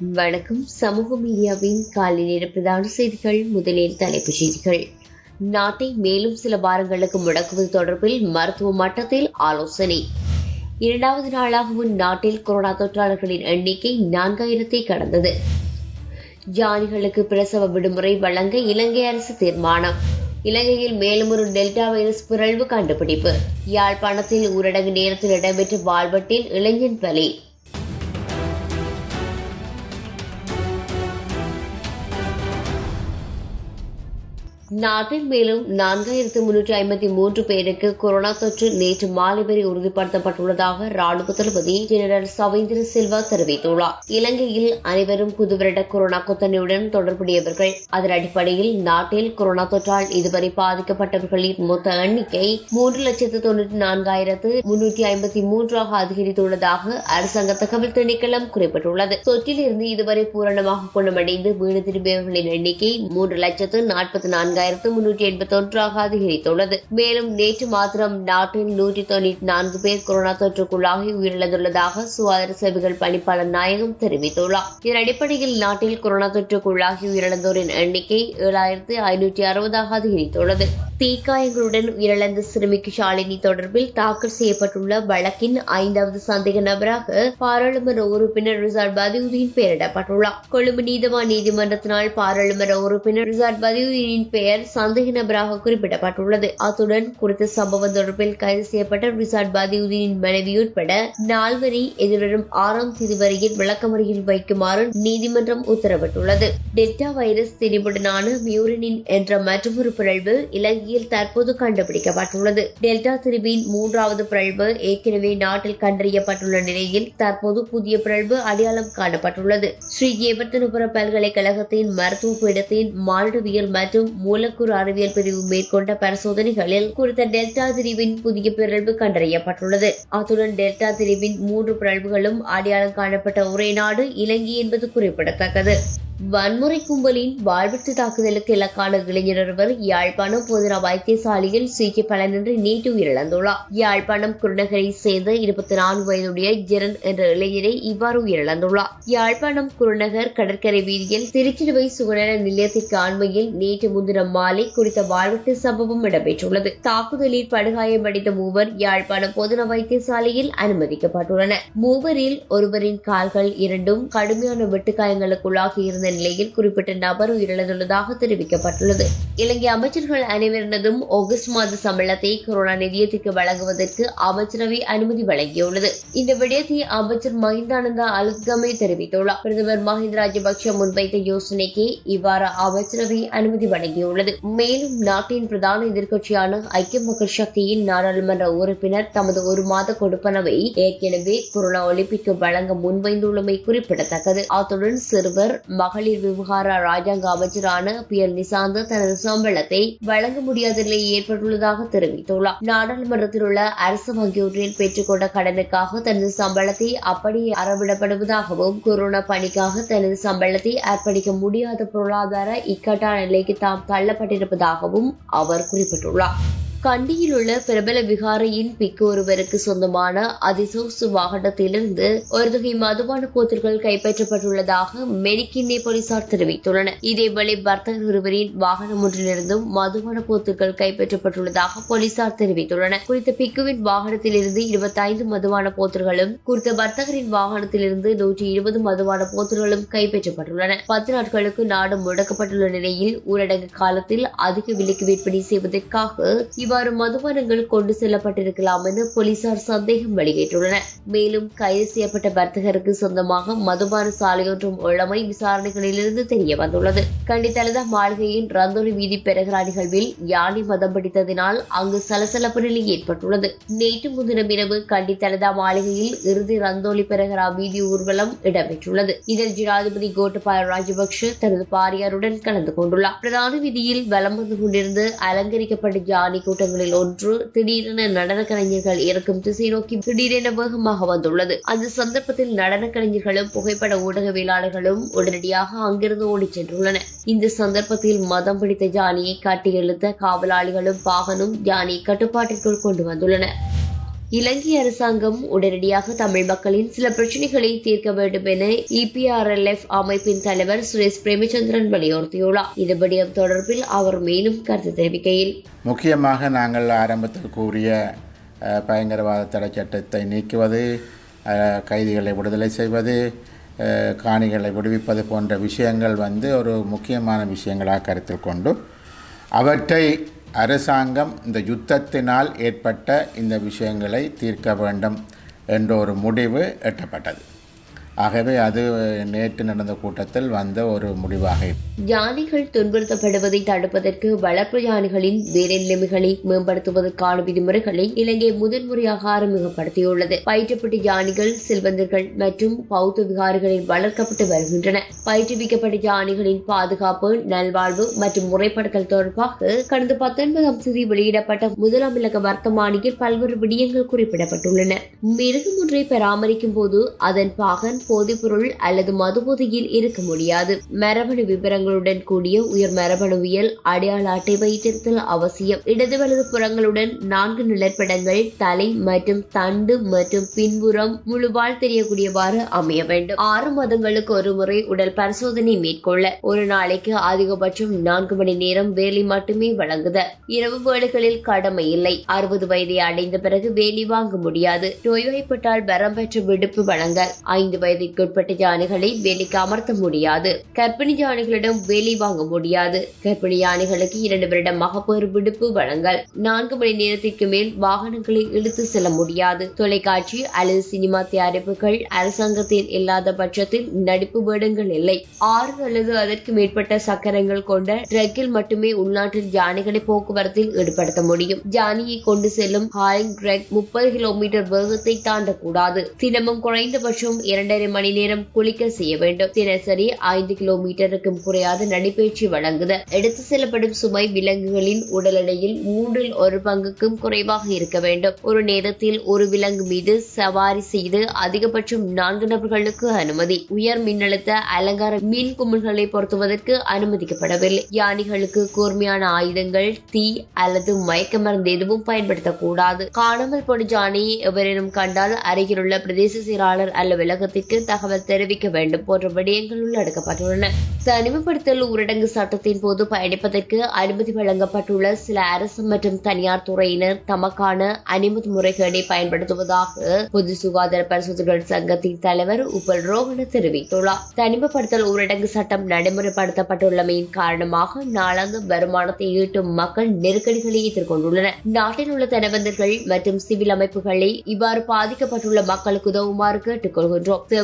வணக்கம். சமூக மீடியாவின் காலை நேர பிரதான செய்திகள் முதலில் தலைப்புச் செய்திகள். நாட்டை மேலும் சில வாரங்களுக்கு முடக்குவது தொடர்பில் மருத்துவ மட்டத்தில் ஆலோசனை. இரண்டாவது நாளாகவும் நாட்டில் கொரோனா தொற்றாளர்களின் எண்ணிக்கை நான்காயிரத்தை கடந்தது. ஜானிகளுக்கு பிரசவ விடுமுறை வழங்க இலங்கை அரசு தீர்மானம். இலங்கையில் மேலும் ஒரு டெல்டா வைரஸ் பிறழ்வு கண்டுபிடிப்பு. யாழ்ப்பாணத்தில் ஊரடங்கு நேரத்தில் இடம்பெற்ற வாழ்வட்டில் இளைஞன் பலி. நாட்டில் மேலும் நான்காயிரத்து முன்னூற்றி ஐம்பத்தி மூன்று பேருக்கு கொரோனா தொற்று நேற்று மாலை வரை உறுதிப்படுத்தப்பட்டுள்ளதாக ராணுவ தளபதி ஜெனரல் சவேந்திர சில்வா தெரிவித்துள்ளார். இலங்கையில் அனைவரும் புதுவருட கொரோனா கொத்தனையுடன் தொடர்புடையவர்கள். அதன் அடிப்படையில் நாட்டில் கொரோனா தொற்றால் இதுவரை பாதிக்கப்பட்டவர்களின் மொத்த எண்ணிக்கை மூன்று லட்சத்து தொன்னூற்றி நான்காயிரத்து முன்னூற்றி ஐம்பத்தி மூன்றாக அதிகரித்துள்ளதாக அரசாங்க தகவல் திணைக்களம் குறிப்பிட்டுள்ளது. தொற்றிலிருந்து இதுவரை பூரணமாக குணமடைந்து வீடு திரும்பியவர்களின் எண்ணிக்கை மூன்று லட்சத்து நாற்பத்தி நான்கு நான்காயிரத்து முன்னூற்றி எண்பத்தி ஒன்றாக அதிகரித்துள்ளது. மேலும் நேற்று மாத்திரம் நாட்டில் நூற்றி தொண்ணூற்றி நான்கு பேர் கொரோனா தொற்றுக்குள்ளாகி உயிரிழந்துள்ளதாக சுகாதார சேவைகள் பணிப்பாளர் நாயகம் தெரிவித்துள்ளார். இதன் அடிப்படையில் நாட்டில் கொரோனா தொற்றுக்குள்ளாகி உயிரிழந்தோரின் எண்ணிக்கை ஏழாயிரத்து ஐநூற்றி அறுபதாக அதிகரித்துள்ளது. தீக்காயங்களுடன் உயிரிழந்த சிறுமிக்கு ஷாலினி தொடர்பில் தாக்கல் செய்யப்பட்டுள்ள வழக்கின் ஐந்தாவது சந்தேக நபராக பாராளுமன்ற உறுப்பினர் ரிசார்ட் பதியுதீன் பெயரிடப்பட்டுள்ளார். கொழும்பு நீதவான் நீதிமன்றத்தினால் பாராளுமன்ற உறுப்பினர் ரிசார்ட் பதியுதீனின் பெயர் பெயர் சந்தேக நபராக குறிப்பிடப்பட்டுள்ளது. அத்துடன் குறித்த சம்பவம் தொடர்பில் கைது செய்யப்பட்ட ரிசார்ட் பதியுதீனின் மனைவி உட்பட நால்வரை எதிர்வரும் ஆறாம் தேதி வரையில் விளக்கமறியில் வைக்குமாறு நீதிமன்றம் உத்தரவிட்டுள்ளது. டெல்டா வைரஸ் திணிவுடனான மியூரினின் என்ற மற்றொரு பிறழ்வு இலங்கையில் தற்போது கண்டுபிடிக்கப்பட்டுள்ளது. டெல்டா திரிவின் மூன்றாவது பிறழ்வு ஏற்கனவே நாட்டில் கண்டறியப்பட்டுள்ள நிலையில் தற்போது புதிய பிறழ்வு அடையாளம் காணப்பட்டுள்ளது. ஸ்ரீ ஏவர்த்தனபுர பல்கலைக்கழகத்தின் மருத்துவ பீடத்தின் மானிடவியல் மற்றும் மூல மூலக்கூறு அறிவியல் பிரிவு மேற்கொண்ட பரிசோதனைகளில் குறித்த டெல்டா திரிவின் புதிய பிறழ்வு கண்டறியப்பட்டுள்ளது. அத்துடன் டெல்டா திரிவின் மூன்று பிறழ்வுகளும் அடையாளம் காணப்பட்ட ஒரே நாடு இலங்கை என்பது குறிப்பிடத்தக்கது. வன்முறை கும்பலின் வாழ்வெட்டு தாக்குதலுக்கு இலக்கான இளைஞர் ஒருவர் யாழ்ப்பாணம் பொதுரா வைத்தியசாலையில் சிகிச்சை பலனின்றி நேற்று உயிரிழந்துள்ளார். யாழ்ப்பாணம் குருநகரை சேர்ந்த இருபத்தி நான்கு வயதுடைய ஜெரன் என்ற இளைஞரை இவ்வாறு உயிரிழந்துள்ளார். யாழ்ப்பாணம் குருநகர் கடற்கரை வீதியில் திருச்சிலுவை சுகநல நிலையத்திற்கு அண்மையில் நேற்று முன்தினம் மாலை குறித்த வாழ்வெட்டு சம்பவம் இடம்பெற்றுள்ளது. தாக்குதலில் படுகாயமடைந்த மூவர் யாழ்ப்பாணம் பொதுரா வைத்தியசாலையில் அனுமதிக்கப்பட்டுள்ளனர். மூவரில் ஒருவரின் கால்கள் இரண்டும் கடுமையான வெட்டுக்காயங்களுக்குள்ளாகி இருந்த நிலையில் குறிப்பிட்ட நபர் உயிரிழந்துள்ளதாக தெரிவிக்கப்பட்டுள்ளது. இலங்கை அமைச்சர்கள் அனைவரினதும் ஆகஸ்ட் மாத சம்பளத்தை கொரோனா நிதியத்திற்கு வழங்குவதற்கு அமைச்சரவை அனுமதி வழங்கியுள்ளது. இந்த விடயத்தை அமைச்சர் மஹிந்தானந்தா அலுத்கமே தெரிவித்துள்ளார். பிரதமர் மஹிந்த ராஜபக்ஷ முன்வைத்த யோசனைக்கு இவ்வாறு அமைச்சரவை அனுமதி வழங்கியுள்ளது. மேலும் நாட்டின் பிரதான எதிர்க்கட்சியான ஐக்கிய மக்கள் சக்தியின் நாடாளுமன்ற உறுப்பினர் தமது ஒரு மாத கொடுப்பனவை ஏற்கனவே கொரோனா ஒலிம்பிக்கு வழங்க முன்வைந்துள்ளமை குறிப்பிடத்தக்கது. அத்துடன் சிறுவர் மகளிர் விவகார ராஜாங்க அமைச்சரான பி. எல். நிசாந்த தனது சம்பளத்தை வழங்க முடியாத நிலை ஏற்பட்டுள்ளதாக தெரிவித்துள்ளார். நாடாளுமன்றத்தில் உள்ள அரசு வங்கியொன்றில் பெற்றுக்கொண்ட கடனுக்காக தனது சம்பளத்தை அப்படியே அறவிடப்படுவதாகவும் கொரோனா பணிக்காக தனது சம்பளத்தை அர்ப்பணிக்க முடியாத பொருளாதார இக்கட்டான நிலைக்கு தாம் தள்ளப்பட்டிருப்பதாகவும் அவர் குறிப்பிட்டுள்ளார். கண்டியில் உள்ள பிரபல விகாரையின் பிக்கு ஒருவருக்கு சொந்தமான அதிசோசு வாகனத்திலிருந்து ஒரு தொகை மதுபான போத்தல்கள் கைப்பற்றப்பட்டுள்ளதாக மெனிக்கின்னே போலீசார் தெரிவித்துள்ளனர். இதேவேளை வர்த்தகர் ஒருவரின் வாகனம் ஒன்றிலிருந்தும் மதுபான போத்துக்கள் கைப்பற்றப்பட்டுள்ளதாக போலீசார் தெரிவித்துள்ளனர். குறித்த பிக்குவின் வாகனத்திலிருந்து இருபத்தைந்து மதுபான போத்தல்களும் குறித்த வர்த்தகரின் வாகனத்திலிருந்து நூற்றி இருபது மதுபான போத்தல்களும் கைப்பற்றப்பட்டுள்ளன. பத்து நாட்களுக்கு நாடு முடக்கப்பட்டுள்ள நிலையில் ஊரடங்கு காலத்தில் அதிக விலைக்கு விற்பனை செய்வதற்காக இவ்வாறு மதுபானங்கள் கொண்டு செல்லப்பட்டிருக்கலாம் என போலீசார் சந்தேகம் வெளியிட்டுள்ளனர். மேலும் கைது செய்யப்பட்ட வர்த்தகருக்கு சொந்தமாக மதுபான சாலையொன்றும் உள்ளமை விசாரணைகளிலிருந்து தெரிய வந்துள்ளது. கண்டித்தலத மாளிகையின் ரந்தோலி வீதி பெருகிறா நிகழ்வில் யானை மதம் பிடித்ததினால் அங்கு சலசலப்பு நிலை ஏற்பட்டுள்ளது. நேற்று முன்தினம் இரவு கண்டித்தலதா மாளிகையில் இறுதி ரந்தோலி பெருகரா வீதி ஊர்வலம் இடம்பெற்றுள்ளது. இதில் ஜனாதிபதி கோட்டபாய ராஜபக்ஷ தனது பாரியாருடன் கலந்து கொண்டுள்ளார். பிரதான வீதியில் வலம் வந்து கொண்டிருந்து அலங்கரிக்கப்பட்ட ஜானி மாவட்டங்களில் ஒன்று திடீரென நடன கலைஞர்கள் இருக்கும் திசை நோக்கி திடீரென வேகமாக வந்துள்ளது. அந்த சந்தர்ப்பத்தில் நடன கலைஞர்களும் புகைப்பட ஊடகவியலாளர்களும் உடனடியாக அங்கிருந்து ஓடிச் சென்றுள்ளனர். இந்த சந்தர்ப்பத்தில் மதம் பிடித்த ஜானியை காட்டி இழுத்த காவலாளிகளும் பாகனும் ஜானியை கட்டுப்பாட்டிற்குள் கொண்டு வந்துள்ளனர். இலங்கை அரசாங்கம் உடனடியாக தமிழ் மக்களின் சில பிரச்சனைகளை தீர்க்க வேண்டும் என இபிஆர்எல்எஃப் அமைப்பின் தலைவர் சுரேஷ் பிரேமச்சந்திரன் வலியுறுத்தியுள்ளார். இது விடயம் தொடர்பில் அவர் மேலும் கருத்து தெரிவிக்கையில் முக்கியமாக நாங்கள் ஆரம்பத்தில் கூறிய பயங்கரவாத தடை சட்டத்தை நீக்குவது கைதிகளை விடுதலை செய்வது காணிகளை விடுவிப்பது போன்ற விஷயங்கள் வந்து ஒரு முக்கியமான விஷயங்களாக கருத்தில் கொண்டு அவற்றை அரசாங்கம் இந்த யுத்தத்தினால் ஏற்பட்ட இந்த விஷயங்களை தீர்க்க வேண்டும் என்ற ஒரு முடிவு எட்டப்பட்டது. ஆகவே அது நேற்று நடந்த கூட்டத்தில் வந்த ஒரு முடிவாக யானைகள் துன்புறுத்தப்படுவதை தடுப்பதற்கு வளர்ப்பு யானைகளின் வேலை நிலைமைகளை மேம்படுத்துவதற்கான விதிமுறைகளை இலங்கை முதன்முறையாக அறிமுகப்படுத்தியுள்ளது. பயிற்றப்பட்ட யானைகள் செல்வந்தர்கள் மற்றும் பௌத்த விகாரிகளில் வளர்க்கப்பட்டு வருகின்றன. பயிற்றுவிக்கப்பட்ட யானைகளின் பாதுகாப்பு நல்வாழ்வு மற்றும் முறைப்படுத்தல் தொடர்பாக கடந்த பத்தொன்பதாம் தேதி வெளியிடப்பட்ட முதலாம் இலக்க வர்த்தமானியில் பல்வேறு விடயங்கள் குறிப்பிடப்பட்டுள்ளன. மிருகம் ஒன்றை பராமரிக்கும் போது அதன் பாகன் போதைப்பொருள் அல்லது மதுபோதையில் இருக்க முடியாது. மரபணு விவரங்களுடன் கூடிய உயர் மரபணுவியல் அடையாள அட்டை வைத்திருத்தல் அவசியம். இடது வலது புறங்களுடன் நான்கு நிழற்படங்கள் தலை மற்றும் தண்டு மற்றும் பின்புறம் முழுவால் தெரியக்கூடியவாறு அமைய வேண்டும். ஆறு மாதங்களுக்கு ஒரு முறை உடல் பரிசோதனை மேற்கொள்ள. ஒரு நாளைக்கு அதிகபட்சம் நான்கு மணி நேரம் வேலை மட்டுமே வழங்குத இரவு வேலைகளில் கடமை இல்லை. அறுபது வயதை அடைந்த பிறகு வேலை வாங்க முடியாது. நோய்வாய்ப்பட்டால் வரம் பெற்ற விடுப்பு வழங்க ஐந்து வயது வயதிற்குட்பட்ட யானைகளை வேலைக்கு அமர்த்த முடியாது. கர்ப்பிணி யானைகளிடம் வேலை வாங்க முடியாது. கர்ப்பிணி யானைகளுக்கு இரண்டு வருடம் மகப்பேறு விடுப்பு வழங்கல். நான்கு மணி நேரத்திற்கு மேல் வாகனங்களை இழுத்து செல்ல முடியாது. தொலைக்காட்சி அல்லது சினிமா தயாரிப்புகள் அரசாங்கத்தில் இல்லாத பட்சத்தில் நடிப்பு வேடங்கள் இல்லை. ஆறு அல்லது அதற்கு மேற்பட்ட சக்கரங்கள் கொண்ட ட்ரக்கில் மட்டுமே உள்நாட்டில் யானைகளை போக்குவரத்தில் ஈடுபடுத்த முடியும். யானையை கொண்டு செல்லும் ஹாலிங் ட்ரக் முப்பது கிலோமீட்டர் வேகத்தை தாண்டக்கூடாது. தினமும் குறைந்தபட்சம் இரண்டரை மணி நேரம் குளிக்க செய்ய வேண்டும். தினசரி ஐந்து கிலோமீட்டருக்கும் குறையாத நடைபயிற்சி வழங்குதல். எடுத்து செல்லப்படும் சுமை விலங்குகளின் உடல் எடையில் மூன்றில் ஒரு பங்குக்கும் குறைவாக இருக்க வேண்டும். ஒரு நேரத்தில் ஒரு விலங்கு மீது சவாரி செய்து அதிகபட்சம் நான்கு நபர்களுக்கு அனுமதி. உயர் மின்னழுத்த அலங்கார மீன் குமிழ்களை பொருத்துவதற்கு அனுமதிக்கப்படவில்லை. யானைகளுக்கு கூர்மையான ஆயுதங்கள் தீ அல்லது மயக்க மருந்து எதுவும் பயன்படுத்தக்கூடாது. காணாமல் போன ஜானியை எவரேனும் கண்டால் அருகிலுள்ள பிரதேச செயலாளர் அலுவலகத்திற்கு தகவல் தெரிவிக்க வேண்டும் போன்ற விடயங்கள் உள்ளடக்கப்பட்டுள்ளன. தனிமைப்படுத்தல் ஊரடங்கு சட்டத்தின் போது பயணிப்பதற்கு அனுமதி வழங்கப்பட்டுள்ள சில அரசு மற்றும் தனியார் துறையினர் தமக்கான அனுமதி முறைகளை பயன்படுத்துவதாக பொது சுகாதார பரிசோதகர்கள் சங்கத்தின் தலைவர் உப்பல் ரோகன தெரிவித்துள்ளார். தனிமைப்படுத்தல் ஊரடங்கு சட்டம் நடைமுறைப்படுத்தப்பட்டுள்ளமையின் காரணமாக நாளாந்த வருமானத்தை ஈட்டும் மக்கள் நெருக்கடிகளை எதிர்கொண்டுள்ளனர். நாட்டில் உள்ள தனவந்தர்கள் மற்றும் சிவில் அமைப்புகளை இவ்வாறு பாதிக்கப்பட்டுள்ள மக்களுக்கு உதவுமாறு கேட்டுக்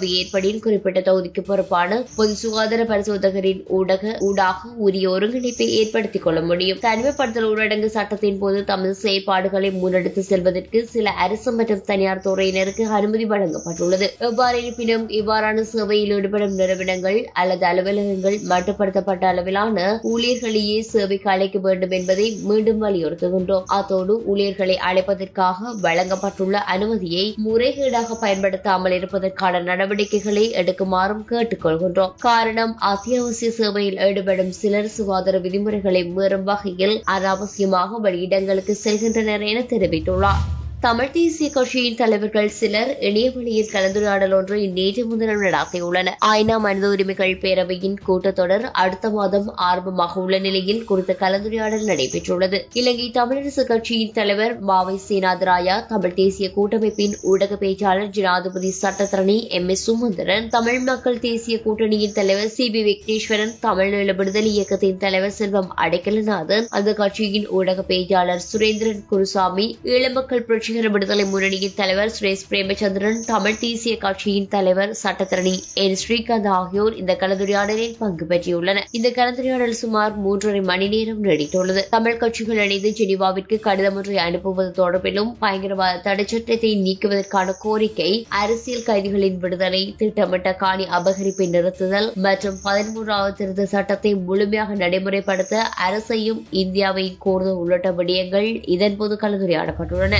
கொள்கின்றோம் ஏற்படின் குறிப்பிட்ட தொகுதிக்கு பொறுப்பான பொது சுகாதார பரிசோதகரின் ஊடக ஊடாக உரிய ஒருங்கிணைப்பை ஏற்படுத்திக் கொள்ள முடியும். தனிமைப்படுத்தல் ஊரடங்கு சட்டத்தின் போது தமது செயற்பாடுகளை முன்னெடுத்து செல்வதற்கு சில அரசு மற்றும் தனியார் துறையினருக்கு அனுமதி வழங்கப்பட்டுள்ளது. எவ்வாறு இருப்பினும் இவ்வாறான சேவையில் ஈடுபடும் நிறுவனங்கள் அல்லது அலுவலகங்கள் மட்டுப்படுத்தப்பட்ட அளவிலான ஊழியர்களையே சேவைக்கு அழைக்க வேண்டும் என்பதை மீண்டும் வலியுறுத்துகின்றோம். அத்தோடு ஊழியர்களை அழைப்பதற்காக வழங்கப்பட்டுள்ள அனுமதியை முறைகேடாக பயன்படுத்தாமல் இருப்பதற்கான நடவடிக்கைகளை எடுக்குமாறும் கேட்டுக்கொள்கின்றோம். காரணம் அத்தியாவசிய சேவையில் ஈடுபடும் சிலர் சுகாதார விதிமுறைகளை மீறும் வகையில் அனாவசியமாக வெளியிடங்களுக்கு செல்கின்றனர் என தெரிவித்துள்ளார். தமிழ் தேசிய கட்சியின் தலைவர்கள் சிலர் இணையவழியில் கலந்துரையாடல் ஒன்றை நேற்று முன்தினம் நடாத்தியுள்ளனர் ஐநா மனித உரிமைகள் பேரவையின் கூட்டத்தொடர் அடுத்த மாதம் ஆரம்பமாக உள்ள நிலையில் குறித்த கலந்துரையாடல் நடைபெற்றுள்ளது. இலங்கை தமிழரசு கட்சியின் தலைவர் மாவை சேனாதராயா தமிழ் தேசிய கூட்டமைப்பின் ஊடக பேச்சாளர் ஜனாதிபதி சட்டத்தரணி எம். எஸ். சுமந்திரன் தமிழ் மக்கள் தேசிய கூட்டணியின் தலைவர் சி. பி. விக்னேஸ்வரன் தமிழ்நீள விடுதலை இயக்கத்தின் தலைவர் செல்வம் அடைக்கலநாதன் அந்த கட்சியின் ஊடக பேச்சாளர் சுரேந்திரன் குருசாமி ஈழமக்கள் புரட்சிகர விடுதலை முன்னணியின் தலைவர் சுரேஷ் பிரேமச்சந்திரன் தமிழ் தேசிய கட்சியின் தலைவர் சட்டத்தரணி என். ஸ்ரீகாந்த் ஆகியோர் இந்த கலந்துரையாடலில் பங்கு பெற்றியுள்ளனர் இந்த கலந்துரையாடல் சுமார் மூன்றரை மணி நேரம் நீடித்துள்ளது. தமிழ் கட்சிகள் இணைந்து ஜெனிவாவிற்கு கடிதம் ஒன்றை அனுப்புவது தொடர்பிலும் பயங்கரவாத தடைச்சட்டத்தை நீக்குவதற்கான கோரிக்கை அரசியல் கைதிகளின் விடுதலை திட்டமிட்ட காணி அபகரிப்பை நிறுத்துதல் மற்றும் பதிமூன்றாவது திருத்த சட்டத்தை முழுமையாக நடைமுறைப்படுத்த அரசையும் இந்தியாவையும் கோருதல் உள்ளிட்ட விடயங்கள் இதன்போது கலந்துரையாடப்பட்டுள்ளன.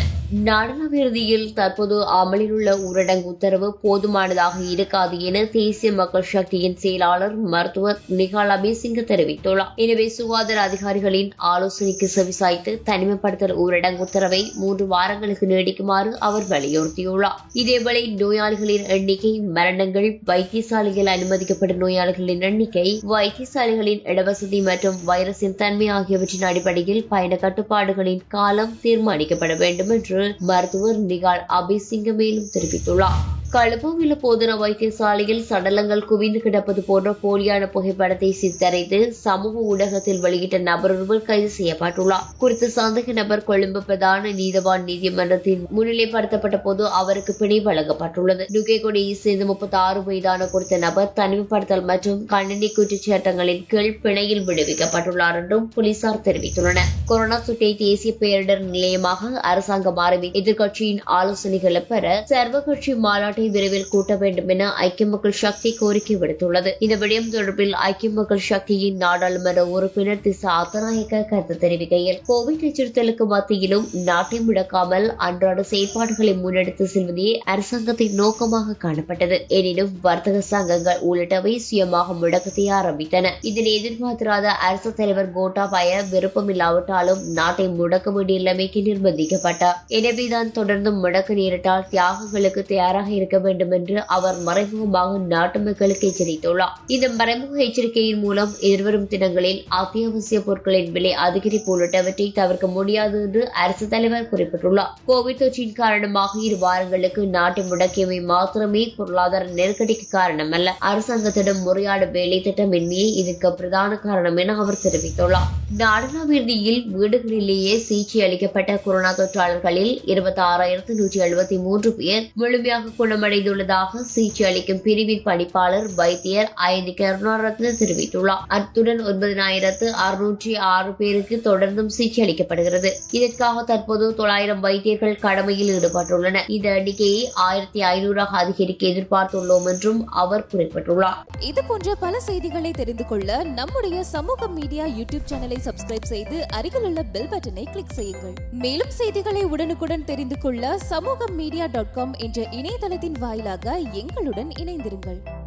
நடன விருதியில் தற்போது அமலில் உள்ள ஊரடங்கு உத்தரவு போதுமானதாக இருக்காது என தேசிய மக்கள் சக்தியின் செயலாளர் மருத்துவர் நிகால் அபேசிங்க தெரிவித்துள்ளார். எனவே சுகாதார அதிகாரிகளின் ஆலோசனைக்கு செவிசாய்த்து தனிமைப்படுத்தல் ஊரடங்கு உத்தரவை மூன்று வாரங்களுக்கு நீடிக்குமாறு அவர் வலியுறுத்தியுள்ளார். இதேவேளை நோயாளிகளின் எண்ணிக்கை மரணங்கள் வைத்தியசாலையில் அனுமதிக்கப்படும் நோயாளிகளின் எண்ணிக்கை வைத்தியசாலைகளின் இடவசதி மற்றும் வைரஸின் தன்மை ஆகியவற்றின் அடிப்படையில் பயண கட்டுப்பாடுகளின் காலம் தீர்மானிக்கப்பட வேண்டும் என்று மருத்துவர் நிகால் அபிசிங்க மேலும் தெரிவித்துள்ளார். களுபுவில போதனா வைத்தியசாலையில் சடலங்கள் குவிந்து கிடப்பது போன்ற போலியான புகைப்படத்தை சித்தரித்து சமூக ஊடகத்தில் வெளியிட்ட நபர் ஒருவர் கைது செய்யப்பட்டுள்ளார். குறித்த சந்தேக நபர் கொழும்பு பிரதான நீதவான் நீதிமன்றத்தில் முன்னிலைப்படுத்தப்பட்ட போது அவருக்கு பிணை வழங்கப்பட்டுள்ளது. நுகேகொடியை சேர்ந்த முப்பத்தி ஆறு வயதான குறித்த நபர் தனிமைப்படுத்தல் மற்றும் கணினி குற்றச்சாட்டங்களின் கீழ் பிணையில் விடுவிக்கப்பட்டுள்ளார் என்றும் போலீசார் தெரிவித்துள்ளனர். கொரோனா சுட்டை தேசிய பேரிடர் நிலையமாக அரசாங்கம் ஆரம்பி எதிர்கட்சியின் ஆலோசனைகளை பெற சர்வகட்சி மாநாட்டு விரைவில் கூட்ட வேண்டும் என ஐக்கிய மக்கள் சக்தி கோரிக்கை விடுத்துள்ளது. இந்த விடயம் தொடர்பில் ஐக்கிய மக்கள் சக்தியின் நாடாளுமன்ற உறுப்பினர் திசா அத்தநாயக்க கருத்து தெரிவிக்கையில் கோவிட் அச்சுறுத்தலுக்கு மத்தியிலும் நாட்டை முடக்காமல் அன்றாட செயற்பாடுகளை முன்னெடுத்து செல்வதே அரசாங்கத்தின் நோக்கமாக காணப்பட்டது. எனினும் வர்த்தக சங்கங்கள் உள்ளிட்டவை சுயமாக முடக்கத்தை ஆரம்பித்தன. இதனை எதிர்பார்த்திராத அரசு தலைவர் கோட்டாபாய விருப்பமில்லாவிட்டாலும் நாட்டை முடக்க வேண்டிய நிலைமைக்கு நிர்பந்திக்கப்பட்டார். எனவேதான் தொடர்ந்து முடக்க நேரிட்டால் தியாகங்களுக்கு தயாராக இருக்க வேண்டும் என்று அவர் மறைமுகமாக நாட்டு மக்களுக்கு எச்சரித்துள்ளார். இந்த மறைமுக எச்சரிக்கையின் மூலம் எதிர்வரும் தினங்களில் அத்தியாவசிய பொருட்களின் விலை அதிகரிப்பு உள்ளிட்டவற்றை தவிர்க்க முடியாது என்று அரசு தலைவர் குறிப்பிட்டுள்ளார். கோவிட் தொற்றின் காரணமாக இரு வாரங்களுக்கு நாட்டை முடக்கியமை மாத்திரமே பொருளாதார நெருக்கடிக்கு காரணம் அல்ல அரசாங்கத்திடம் முறையான வேலை திட்டமின்மையே இதற்கு பிரதான காரணம் என அவர் தெரிவித்துள்ளார். நாடளாவியல் வீடுகளிலேயே சிகிச்சை அளிக்கப்பட்ட கொரோனா தொற்றாளர்களில் இருபத்தி ஆறாயிரத்து நூற்றி எழுபத்தி மூன்று பேர் முழுமையாக குணம் குணமடைந்துள்ளதாக சிகிச்சை அளிக்கும் பிரிவின் பணிப்பாளர் வைத்தியர் ஐந்து கருணாரத்ன தெரிவித்துள்ளார். அத்துடன் ஒன்பதாயிரத்து அறுநூற்றி ஆறு பேருக்கு தொடர்ந்தும் சிகிச்சை அளிக்கப்படுகிறது. இதற்காக தற்போது தொள்ளாயிரம் வைத்தியர்கள் கடமையில் ஈடுபட்டுள்ளனர். இந்த எண்ணிக்கையை ஆயிரத்தி ஐநூறாக அதிகரிக்க எதிர்பார்த்துள்ளோம் என்றும் அவர் குறிப்பிட்டுள்ளார். இது போன்ற பல செய்திகளை தெரிந்து கொள்ள நம்முடைய சமூக மீடியா யூடியூப் சேனலை சப்ஸ்கிரைப் செய்து அருகிலுள்ள பெல் பட்டனை கிளிக் செய்யுங்கள். மேலும் செய்திகளை உடனுக்குடன் தெரிந்து கொள்ள சமூக மீடியா டாட் காம் என்ற இணையதளத்தை வாயிலாக எங்களுடன் இணைந்திருங்கள்.